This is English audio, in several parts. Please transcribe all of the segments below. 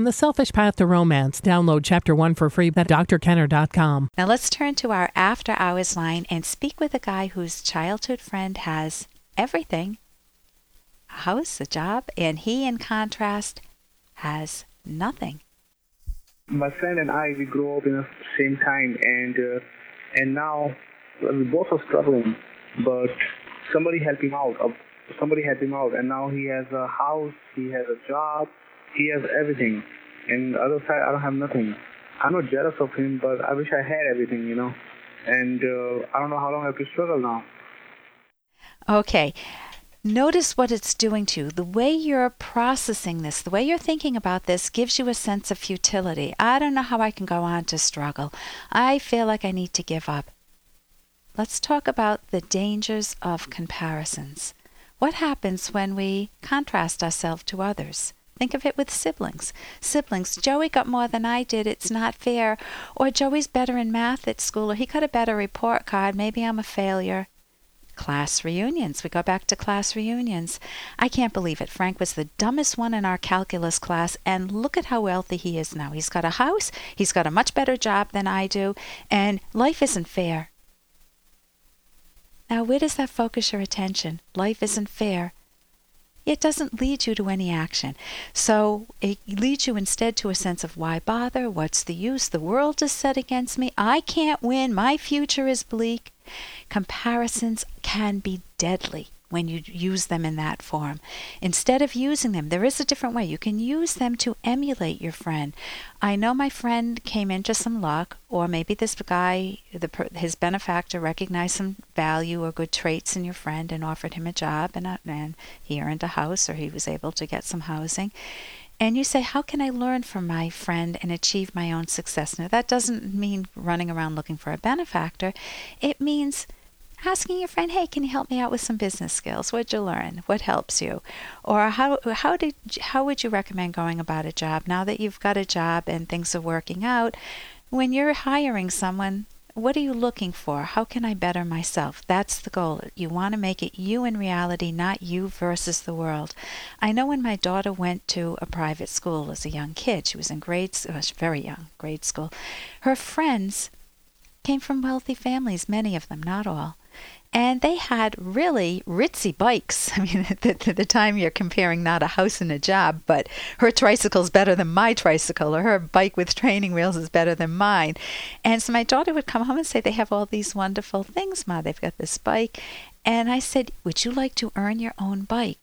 From The Selfish Path to Romance, download chapter one for free at drkenner.com. Now let's turn to our after hours line and speak with a guy whose childhood friend has everything a house, a job, and he, in contrast, has nothing. My friend and I, we grew up in the same time, and uh, and now we both are struggling, but somebody helped him out. Uh, somebody helped him out, and now he has a house, he has a job, he has everything. And the other side, I don't have nothing. I'm not jealous of him, but I wish I had everything, you know. And uh, I don't know how long I have to struggle now. Okay. Notice what it's doing to you. The way you're processing this, the way you're thinking about this gives you a sense of futility. I don't know how I can go on to struggle. I feel like I need to give up. Let's talk about the dangers of comparisons. What happens when we contrast ourselves to others? Think of it with siblings. Siblings, Joey got more than I did, it's not fair. Or Joey's better in math at school, or he got a better report card, maybe I'm a failure. Class reunions. We go back to class reunions. I can't believe it. Frank was the dumbest one in our calculus class, and look at how wealthy he is now. He's got a house, he's got a much better job than I do, and life isn't fair. Now, where does that focus your attention? Life isn't fair it doesn't lead you to any action. So it leads you instead to a sense of why bother? What's the use? The world is set against me. I can't win. My future is bleak. Comparisons can be deadly when you use them in that form. Instead of using them, there is a different way. You can use them to emulate your friend. I know my friend came into some luck, or maybe this guy, the, his benefactor, recognized some value or good traits in your friend and offered him a job, and, uh, and he earned a house, or he was able to get some housing. And you say, How can I learn from my friend and achieve my own success? Now, that doesn't mean running around looking for a benefactor. It means asking your friend, "Hey, can you help me out with some business skills? What'd you learn? What helps you?" Or how how did how would you recommend going about a job now that you've got a job and things are working out? When you're hiring someone, what are you looking for? How can I better myself? That's the goal. You want to make it you in reality, not you versus the world. I know when my daughter went to a private school as a young kid, she was in grade, was very young, grade school. Her friends came from wealthy families, many of them, not all and they had really ritzy bikes. I mean, at the, the, time you're comparing not a house and a job, but her tricycle's better than my tricycle, or her bike with training wheels is better than mine. And so my daughter would come home and say, They have all these wonderful things, Ma. They've got this bike. And I said, Would you like to earn your own bike?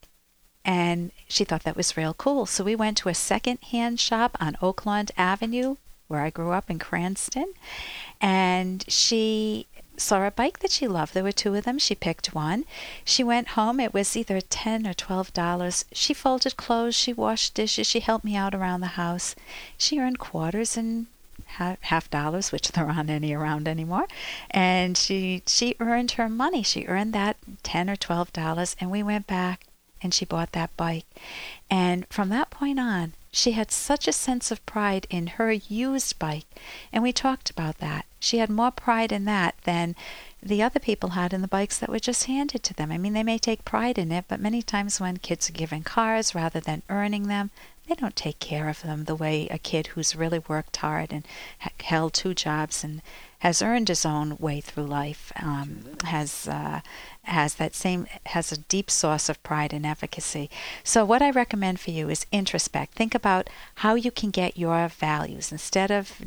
And she thought that was real cool. So we went to a second-hand shop on Oakland Avenue, where I grew up in Cranston. And she saw a bike that she loved. There were two of them. She picked one. She went home. It was either ten or twelve dollars. She folded clothes. She washed dishes. She helped me out around the house. She earned quarters and half dollars, which there aren't any around anymore. And she she earned her money. She earned that ten or twelve dollars, and we went back and she bought that bike. And from that point on, she had such a sense of pride in her used bike, and we talked about that. She had more pride in that than the other people had in the bikes that were just handed to them. I mean, they may take pride in it, but many times when kids are given cars rather than earning them, they don't take care of them the way a kid who's really worked hard and held two jobs and has earned his own way through life um, has uh, has that same has a deep source of pride and efficacy. So what I recommend for you is introspect. Think about how you can get your values instead of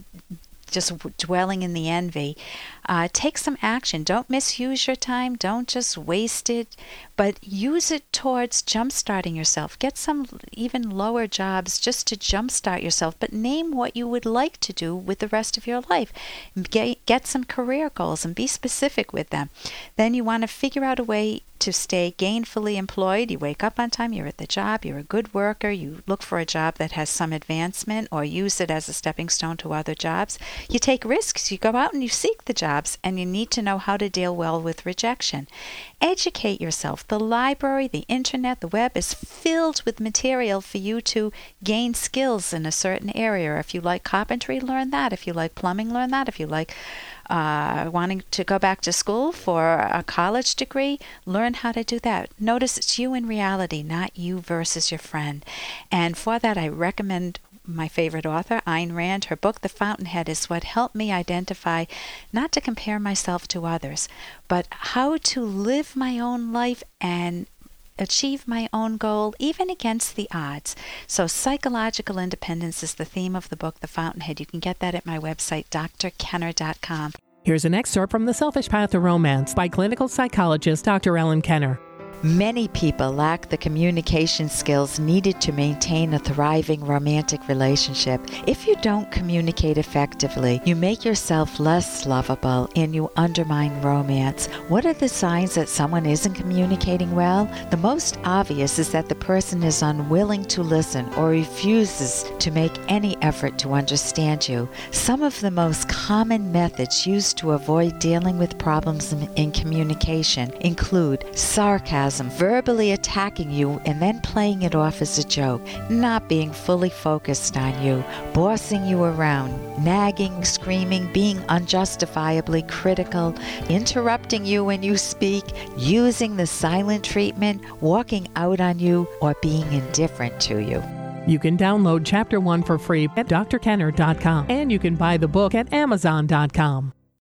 just dwelling in the envy. Uh, take some action. Don't misuse your time. Don't just waste it, but use it towards jumpstarting yourself. Get some even lower jobs just to jumpstart yourself, but name what you would like to do with the rest of your life. Get, get some career goals and be specific with them. Then you want to figure out a way to stay gainfully employed. You wake up on time, you're at the job, you're a good worker, you look for a job that has some advancement or use it as a stepping stone to other jobs. You take risks, you go out and you seek the jobs, and you need to know how to deal well with rejection. Educate yourself. The library, the internet, the web is filled with material for you to gain skills in a certain area. If you like carpentry, learn that. If you like plumbing, learn that. If you like uh, wanting to go back to school for a college degree, learn how to do that. Notice it's you in reality, not you versus your friend. And for that, I recommend my favorite author, Ayn Rand. Her book, The Fountainhead, is what helped me identify not to compare myself to others, but how to live my own life and achieve my own goal, even against the odds. So, psychological independence is the theme of the book, The Fountainhead. You can get that at my website, drkenner.com. Here's an excerpt from The Selfish Path to Romance by clinical psychologist Dr. Ellen Kenner. Many people lack the communication skills needed to maintain a thriving romantic relationship. If you don't communicate effectively, you make yourself less lovable and you undermine romance. What are the signs that someone isn't communicating well? The most obvious is that the person is unwilling to listen or refuses to make any effort to understand you. Some of the most common methods used to avoid dealing with problems in, communication include sarcasm sarcasm, verbally attacking you and then playing it off as a joke, not being fully focused on you, bossing you around, nagging, screaming, being unjustifiably critical, interrupting you when you speak, using the silent treatment, walking out on you, or being indifferent to you. You can download Chapter 1 for free at drkenner.com and you can buy the book at amazon.com.